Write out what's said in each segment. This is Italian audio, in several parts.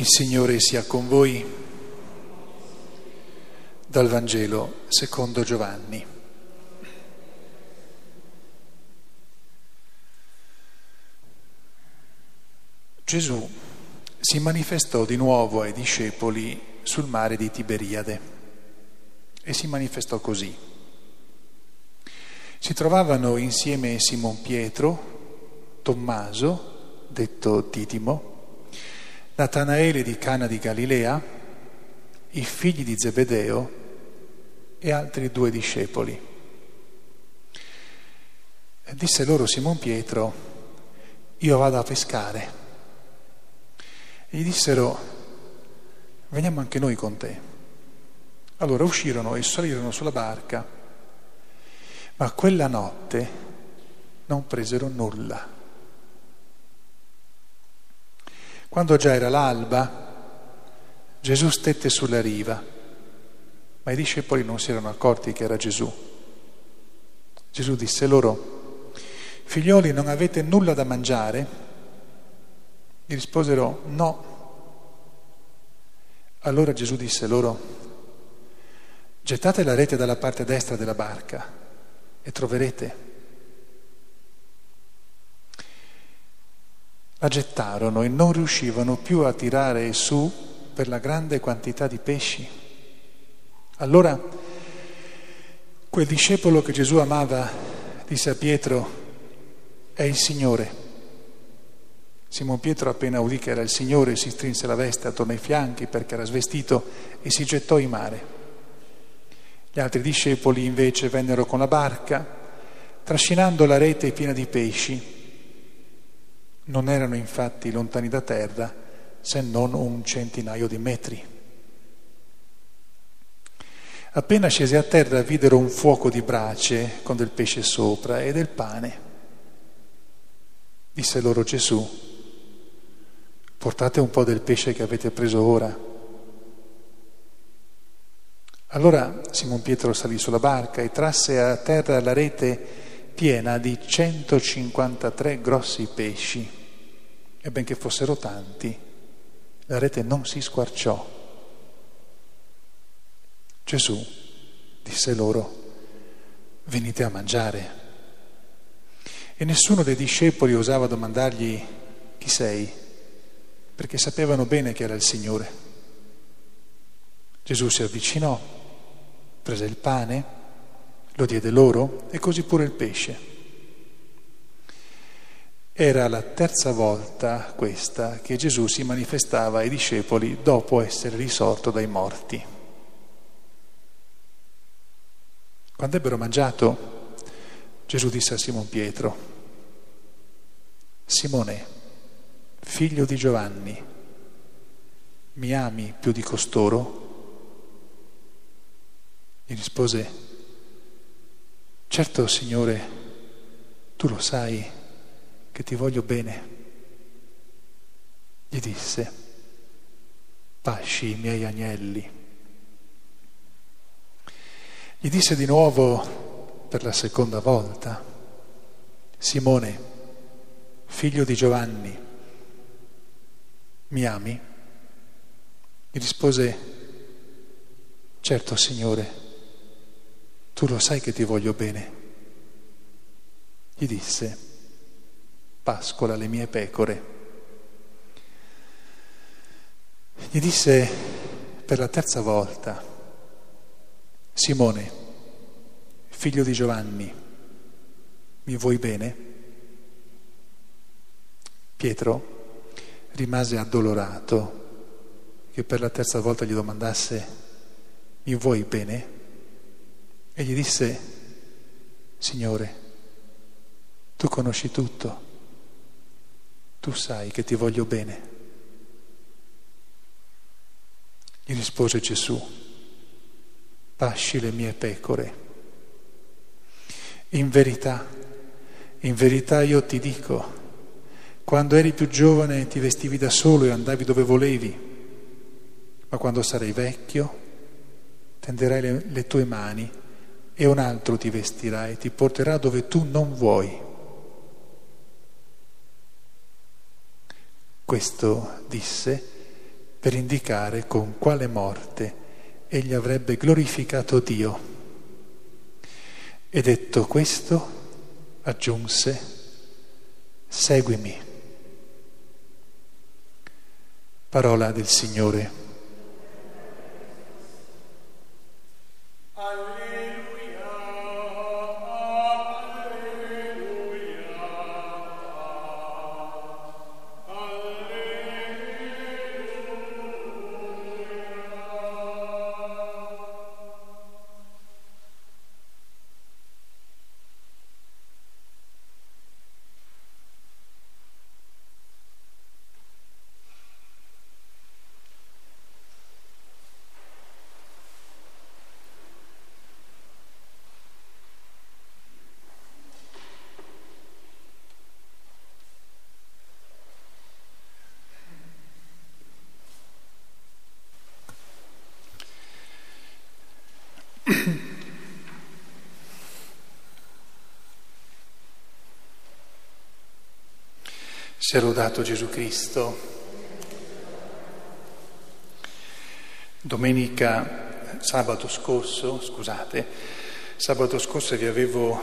Il Signore sia con voi dal Vangelo secondo Giovanni. Gesù si manifestò di nuovo ai discepoli sul mare di Tiberiade e si manifestò così. Si trovavano insieme Simon Pietro, Tommaso, detto Titimo, Natanaele di Cana di Galilea, i figli di Zebedeo e altri due discepoli. Disse loro Simon Pietro, io vado a pescare. E gli dissero, veniamo anche noi con te. Allora uscirono e salirono sulla barca, ma quella notte non presero nulla. Quando già era l'alba, Gesù stette sulla riva, ma i discepoli non si erano accorti che era Gesù. Gesù disse loro, figlioli non avete nulla da mangiare? Gli risposero no. Allora Gesù disse loro, gettate la rete dalla parte destra della barca e troverete. La gettarono e non riuscivano più a tirare su per la grande quantità di pesci. Allora quel discepolo che Gesù amava disse a Pietro, è il Signore. Simon Pietro appena udì che era il Signore si strinse la veste attorno ai fianchi perché era svestito e si gettò in mare. Gli altri discepoli invece vennero con la barca, trascinando la rete piena di pesci non erano infatti lontani da terra se non un centinaio di metri. Appena scesi a terra videro un fuoco di brace con del pesce sopra e del pane. Disse loro Gesù, portate un po' del pesce che avete preso ora. Allora Simon Pietro salì sulla barca e trasse a terra la rete piena di 153 grossi pesci e benché fossero tanti, la rete non si squarciò. Gesù disse loro, venite a mangiare. E nessuno dei discepoli osava domandargli chi sei, perché sapevano bene che era il Signore. Gesù si avvicinò, prese il pane, lo diede loro e così pure il pesce. Era la terza volta questa che Gesù si manifestava ai discepoli dopo essere risorto dai morti. Quando ebbero mangiato, Gesù disse a Simon Pietro, Simone, figlio di Giovanni, mi ami più di costoro? Gli rispose, certo Signore, tu lo sai che ti voglio bene. Gli disse, pasci i miei agnelli. Gli disse di nuovo per la seconda volta, Simone, figlio di Giovanni, mi ami? Gli rispose, certo Signore, tu lo sai che ti voglio bene. Gli disse, pascola le mie pecore. Gli disse per la terza volta, Simone, figlio di Giovanni, mi vuoi bene? Pietro rimase addolorato che per la terza volta gli domandasse, mi vuoi bene? E gli disse, Signore, tu conosci tutto tu sai che ti voglio bene. Gli rispose Gesù, pasci le mie pecore. In verità, in verità io ti dico, quando eri più giovane ti vestivi da solo e andavi dove volevi, ma quando sarai vecchio tenderai le, le tue mani e un altro ti vestirà e ti porterà dove tu non vuoi. Questo disse per indicare con quale morte egli avrebbe glorificato Dio. E detto questo, aggiunse, seguimi. Parola del Signore. Sia lodato Gesù Cristo. Domenica, sabato scorso, scusate, sabato scorso vi avevo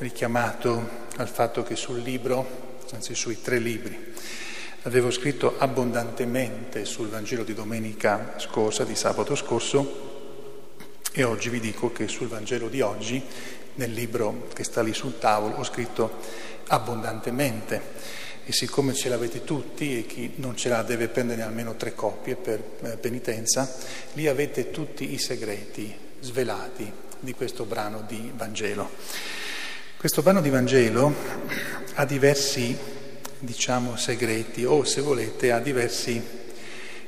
richiamato al fatto che sul libro, anzi sui tre libri, avevo scritto abbondantemente sul Vangelo di domenica scorsa, di sabato scorso, e oggi vi dico che sul Vangelo di oggi, nel libro che sta lì sul tavolo, ho scritto abbondantemente e siccome ce l'avete tutti e chi non ce l'ha deve prendere almeno tre copie per eh, penitenza, lì avete tutti i segreti svelati di questo brano di Vangelo. Questo brano di Vangelo ha diversi, diciamo, segreti o se volete ha diversi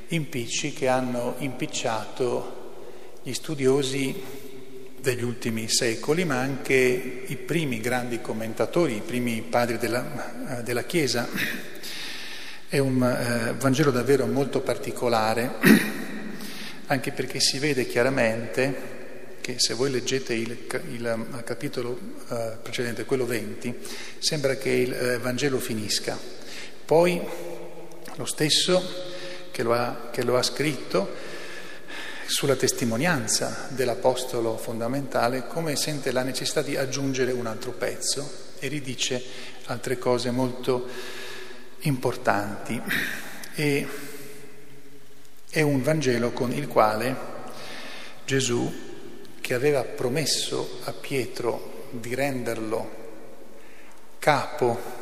impicci che hanno impicciato gli studiosi degli ultimi secoli, ma anche i primi grandi commentatori, i primi padri della, della Chiesa. È un eh, Vangelo davvero molto particolare, anche perché si vede chiaramente che se voi leggete il, il eh, capitolo eh, precedente, quello 20, sembra che il eh, Vangelo finisca. Poi lo stesso che lo ha, che lo ha scritto sulla testimonianza dell'Apostolo fondamentale, come sente la necessità di aggiungere un altro pezzo e ridice altre cose molto importanti. E è un Vangelo con il quale Gesù, che aveva promesso a Pietro di renderlo capo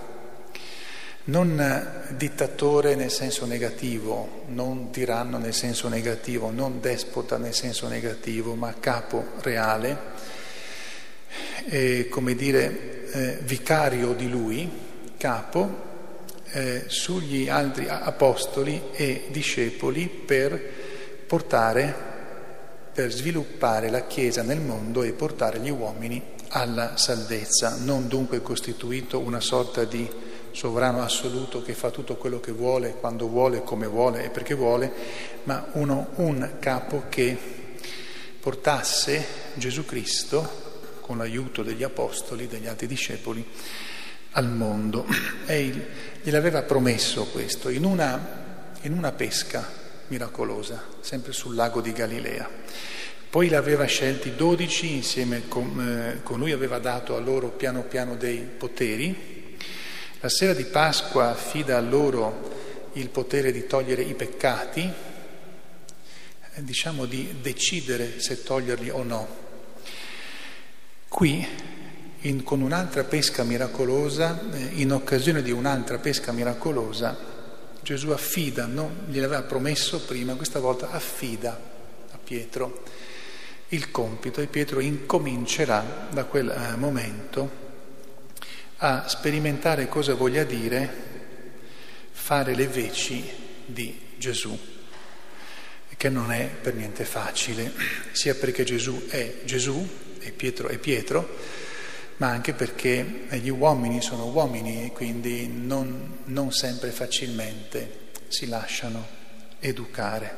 non dittatore nel senso negativo, non tiranno nel senso negativo, non despota nel senso negativo, ma capo reale, eh, come dire, eh, vicario di lui, capo, eh, sugli altri apostoli e discepoli per portare, per sviluppare la Chiesa nel mondo e portare gli uomini alla salvezza, non dunque costituito una sorta di sovrano assoluto che fa tutto quello che vuole, quando vuole, come vuole e perché vuole, ma uno, un capo che portasse Gesù Cristo, con l'aiuto degli apostoli, degli altri discepoli, al mondo. E gliel'aveva promesso questo in una, in una pesca miracolosa, sempre sul lago di Galilea. Poi l'aveva scelti dodici, insieme con, eh, con lui aveva dato a loro piano piano dei poteri, la sera di Pasqua affida a loro il potere di togliere i peccati, eh, diciamo di decidere se toglierli o no. Qui, in, con un'altra pesca miracolosa, eh, in occasione di un'altra pesca miracolosa, Gesù affida, non gliel'aveva promesso prima, questa volta affida a Pietro il compito e Pietro incomincerà da quel eh, momento a sperimentare cosa voglia dire fare le veci di Gesù, che non è per niente facile, sia perché Gesù è Gesù e Pietro è Pietro, ma anche perché gli uomini sono uomini e quindi non, non sempre facilmente si lasciano educare.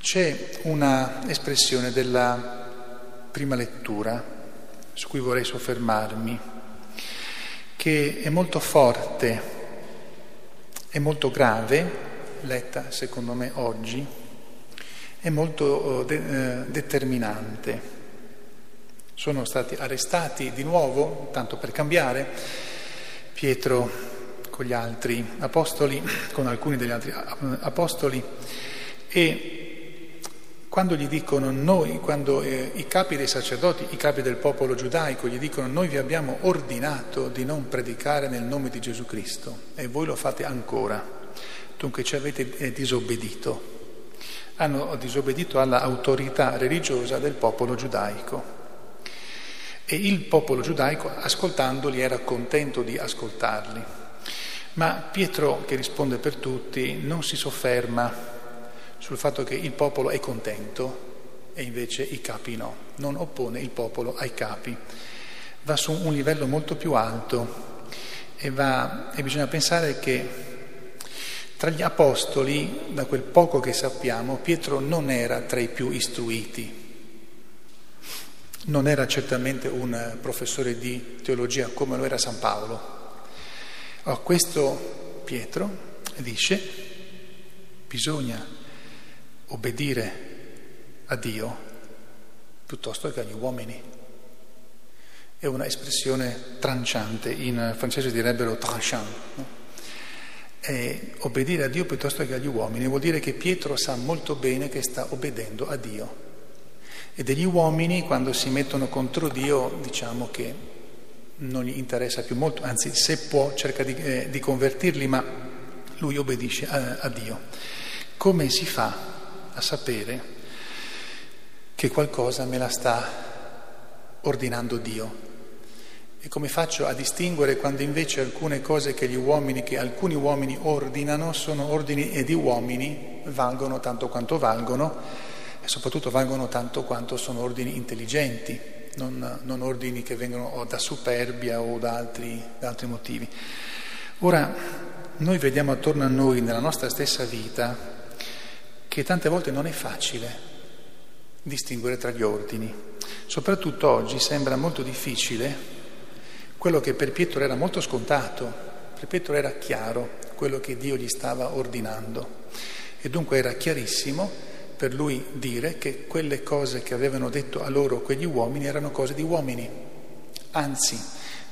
C'è una espressione della prima lettura su cui vorrei soffermarmi che è molto forte, è molto grave letta secondo me oggi è molto oh, de- eh, determinante. Sono stati arrestati di nuovo, tanto per cambiare, Pietro con gli altri apostoli, con alcuni degli altri apostoli, e quando gli dicono noi, quando eh, i capi dei sacerdoti, i capi del popolo giudaico gli dicono noi vi abbiamo ordinato di non predicare nel nome di Gesù Cristo e voi lo fate ancora, dunque ci avete eh, disobbedito hanno disobbedito all'autorità religiosa del popolo giudaico. E il popolo giudaico, ascoltandoli, era contento di ascoltarli. Ma Pietro, che risponde per tutti, non si sofferma sul fatto che il popolo è contento e invece i capi no, non oppone il popolo ai capi. Va su un livello molto più alto e, va, e bisogna pensare che tra gli apostoli, da quel poco che sappiamo, Pietro non era tra i più istruiti, non era certamente un professore di teologia come lo era San Paolo. A questo Pietro dice bisogna obbedire a Dio piuttosto che agli uomini. È una espressione tranciante, in francese direbbero tranchant. No? eh, obbedire a Dio piuttosto che agli uomini, vuol dire che Pietro sa molto bene che sta obbedendo a Dio. E degli uomini, quando si mettono contro Dio, diciamo che non gli interessa più molto, anzi se può cerca di, eh, di convertirli, ma lui obbedisce a, a Dio. Come si fa a sapere che qualcosa me la sta ordinando Dio? E come faccio a distinguere quando invece alcune cose che gli uomini, che alcuni uomini ordinano, sono ordini e di uomini, valgono tanto quanto valgono e soprattutto valgono tanto quanto sono ordini intelligenti, non, non ordini che vengono da superbia o da altri, da altri motivi. Ora, noi vediamo attorno a noi nella nostra stessa vita che tante volte non è facile distinguere tra gli ordini. Soprattutto oggi sembra molto difficile quello che per Pietro era molto scontato, per Pietro era chiaro quello che Dio gli stava ordinando e dunque era chiarissimo per lui dire che quelle cose che avevano detto a loro quegli uomini erano cose di uomini, anzi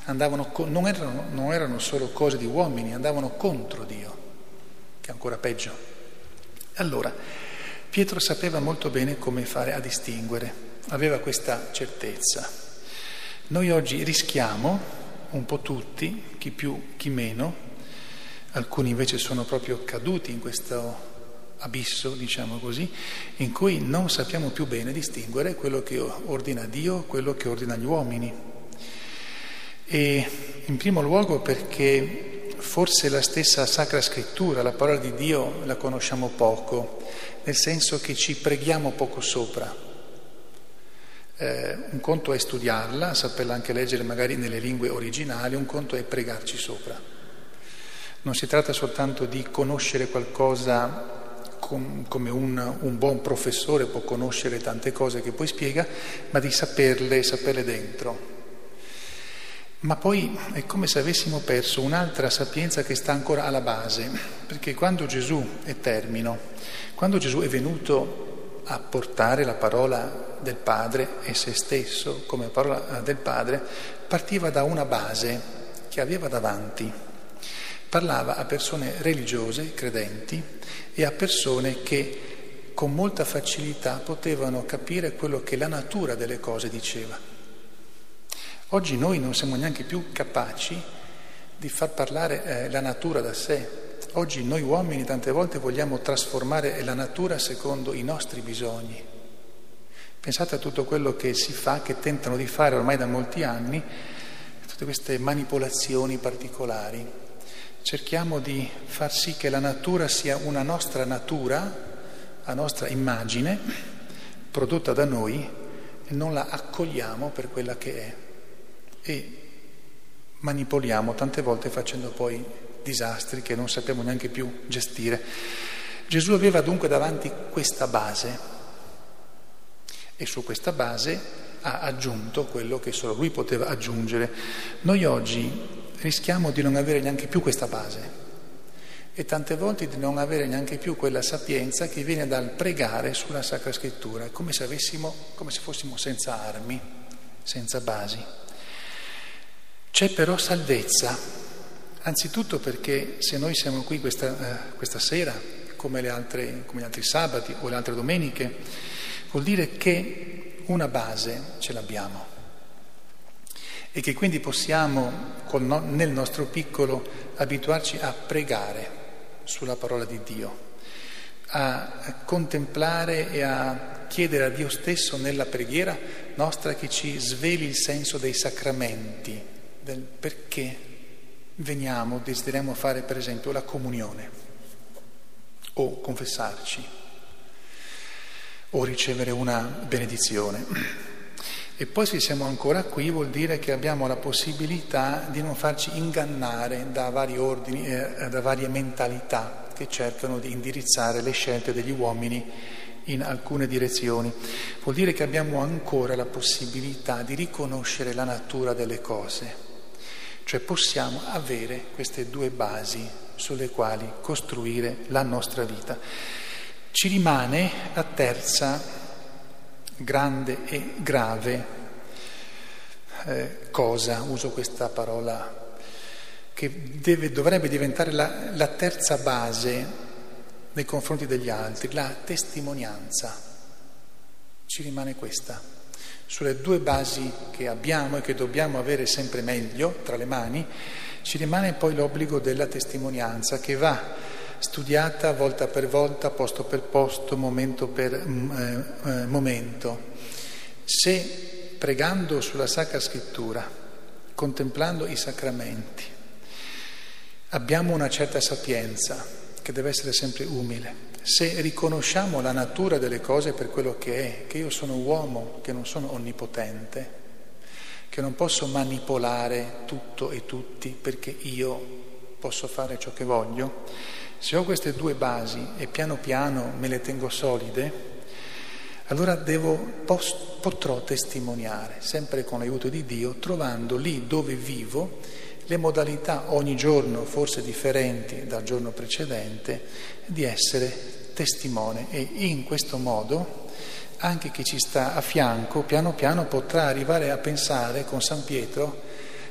andavano, non, erano, non erano solo cose di uomini, andavano contro Dio, che è ancora peggio. Allora, Pietro sapeva molto bene come fare a distinguere, aveva questa certezza. Noi oggi rischiamo, un po' tutti, chi più, chi meno, alcuni invece sono proprio caduti in questo abisso, diciamo così, in cui non sappiamo più bene distinguere quello che ordina Dio, quello che ordina gli uomini. E in primo luogo perché forse la stessa Sacra Scrittura, la parola di Dio, la conosciamo poco, nel senso che ci preghiamo poco sopra. Eh, un conto è studiarla, saperla anche leggere magari nelle lingue originali, un conto è pregarci sopra. Non si tratta soltanto di conoscere qualcosa com, come un, un, buon professore può conoscere tante cose che poi spiega, ma di saperle, saperle dentro. Ma poi è come se avessimo perso un'altra sapienza che sta ancora alla base, perché quando Gesù, e termino, quando Gesù è venuto a portare la parola del Padre e se stesso come parola del Padre, partiva da una base che aveva davanti. Parlava a persone religiose, credenti, e a persone che con molta facilità potevano capire quello che la natura delle cose diceva. Oggi noi non siamo neanche più capaci di far parlare eh, la natura da sé, Oggi noi uomini tante volte vogliamo trasformare la natura secondo i nostri bisogni. Pensate a tutto quello che si fa, che tentano di fare ormai da molti anni, tutte queste manipolazioni particolari. Cerchiamo di far sì che la natura sia una nostra natura, a nostra immagine, prodotta da noi, e non la accogliamo per quella che è. E manipoliamo tante volte facendo poi disastri che non sappiamo neanche più gestire. Gesù aveva dunque davanti questa base e su questa base ha aggiunto quello che solo lui poteva aggiungere. Noi oggi rischiamo di non avere neanche più questa base, e tante volte di non avere neanche più quella sapienza che viene dal pregare sulla Sacra Scrittura, come se, avessimo, come se fossimo senza armi, senza basi. C'è però salvezza, anzitutto perché se noi siamo qui questa, eh, questa sera, come, altre, come gli altri sabati o le altre domeniche, vuol dire che una base ce l'abbiamo e che quindi possiamo no, nel nostro piccolo abituarci a pregare sulla parola di Dio, a contemplare e a chiedere a Dio stesso nella preghiera nostra che ci sveli il senso dei sacramenti, del perché veniamo, desideriamo fare per esempio la comunione o confessarci o ricevere una benedizione. E poi se siamo ancora qui vuol dire che abbiamo la possibilità di non farci ingannare da vari ordini, eh, da varie mentalità che cercano di indirizzare le scelte degli uomini in alcune direzioni. Vuol dire che abbiamo ancora la possibilità di riconoscere la natura delle cose, cioè possiamo avere queste due basi sulle quali costruire la nostra vita. Ci rimane la terza grande e grave eh, cosa, uso questa parola, che deve, dovrebbe diventare la, la terza base nei confronti degli altri, la testimonianza. Ci rimane questa. Sulle due basi che abbiamo e che dobbiamo avere sempre meglio tra le mani, ci rimane poi l'obbligo della testimonianza che va studiata volta per volta, posto per posto, momento per mm, eh, eh, momento. Se pregando sulla Sacra Scrittura, contemplando i sacramenti, abbiamo una certa sapienza che deve essere sempre umile, se riconosciamo la natura delle cose per quello che è, che io sono uomo, che non sono onnipotente, che non posso manipolare tutto e tutti perché io posso fare ciò che voglio, se ho queste due basi e piano piano me le tengo solide, allora devo, potrò testimoniare, sempre con l'aiuto di Dio, trovando lì dove vivo le modalità ogni giorno, forse differenti dal giorno precedente, di essere testimone. E in questo modo anche chi ci sta a fianco piano piano potrà arrivare a pensare con San Pietro,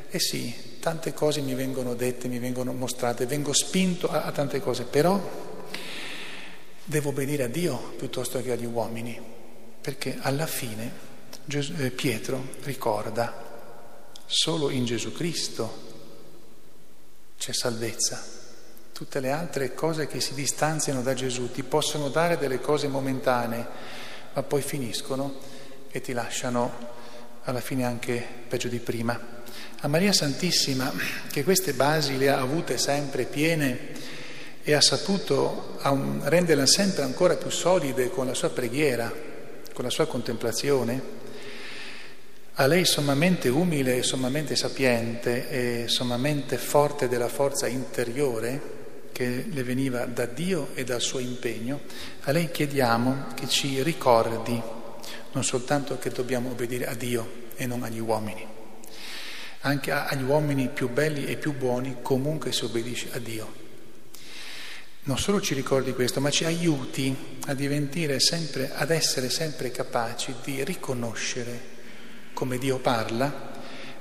eh sì, tante cose mi vengono dette, mi vengono mostrate, vengo spinto a, a tante cose, però devo obbedire a Dio piuttosto che agli uomini, perché alla fine Gesù, eh, Pietro ricorda solo in Gesù Cristo c'è salvezza. Tutte le altre cose che si distanziano da Gesù ti possono dare delle cose momentanee, ma poi finiscono e ti lasciano alla fine anche peggio di prima. A Maria Santissima, che queste basi le ha avute sempre piene e ha saputo renderle sempre ancora più solide con la sua preghiera, con la sua contemplazione, a lei sommamente umile sommamente sapiente e sommamente forte della forza interiore che le veniva da Dio e dal suo impegno, a lei chiediamo che ci ricordi non soltanto che dobbiamo obbedire a Dio e non agli uomini, anche agli uomini più belli e più buoni, comunque si obbedisce a Dio. Non solo ci ricordi questo, ma ci aiuti a diventare sempre, ad essere sempre capaci di riconoscere come Dio parla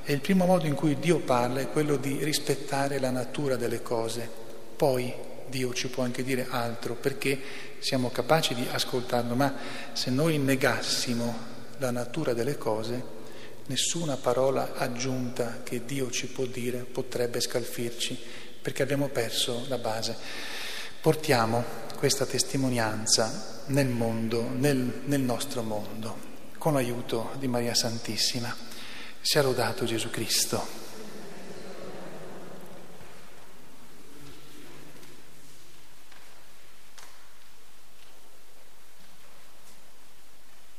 e il primo modo in cui Dio parla è quello di rispettare la natura delle cose. Poi Dio ci può anche dire altro perché siamo capaci di ascoltarlo, ma se noi negassimo la natura delle cose, Nessuna parola aggiunta che Dio ci può dire potrebbe scalfirci perché abbiamo perso la base. Portiamo questa testimonianza nel mondo, nel, nel nostro mondo, con l'aiuto di Maria Santissima. Sia lodato Gesù Cristo.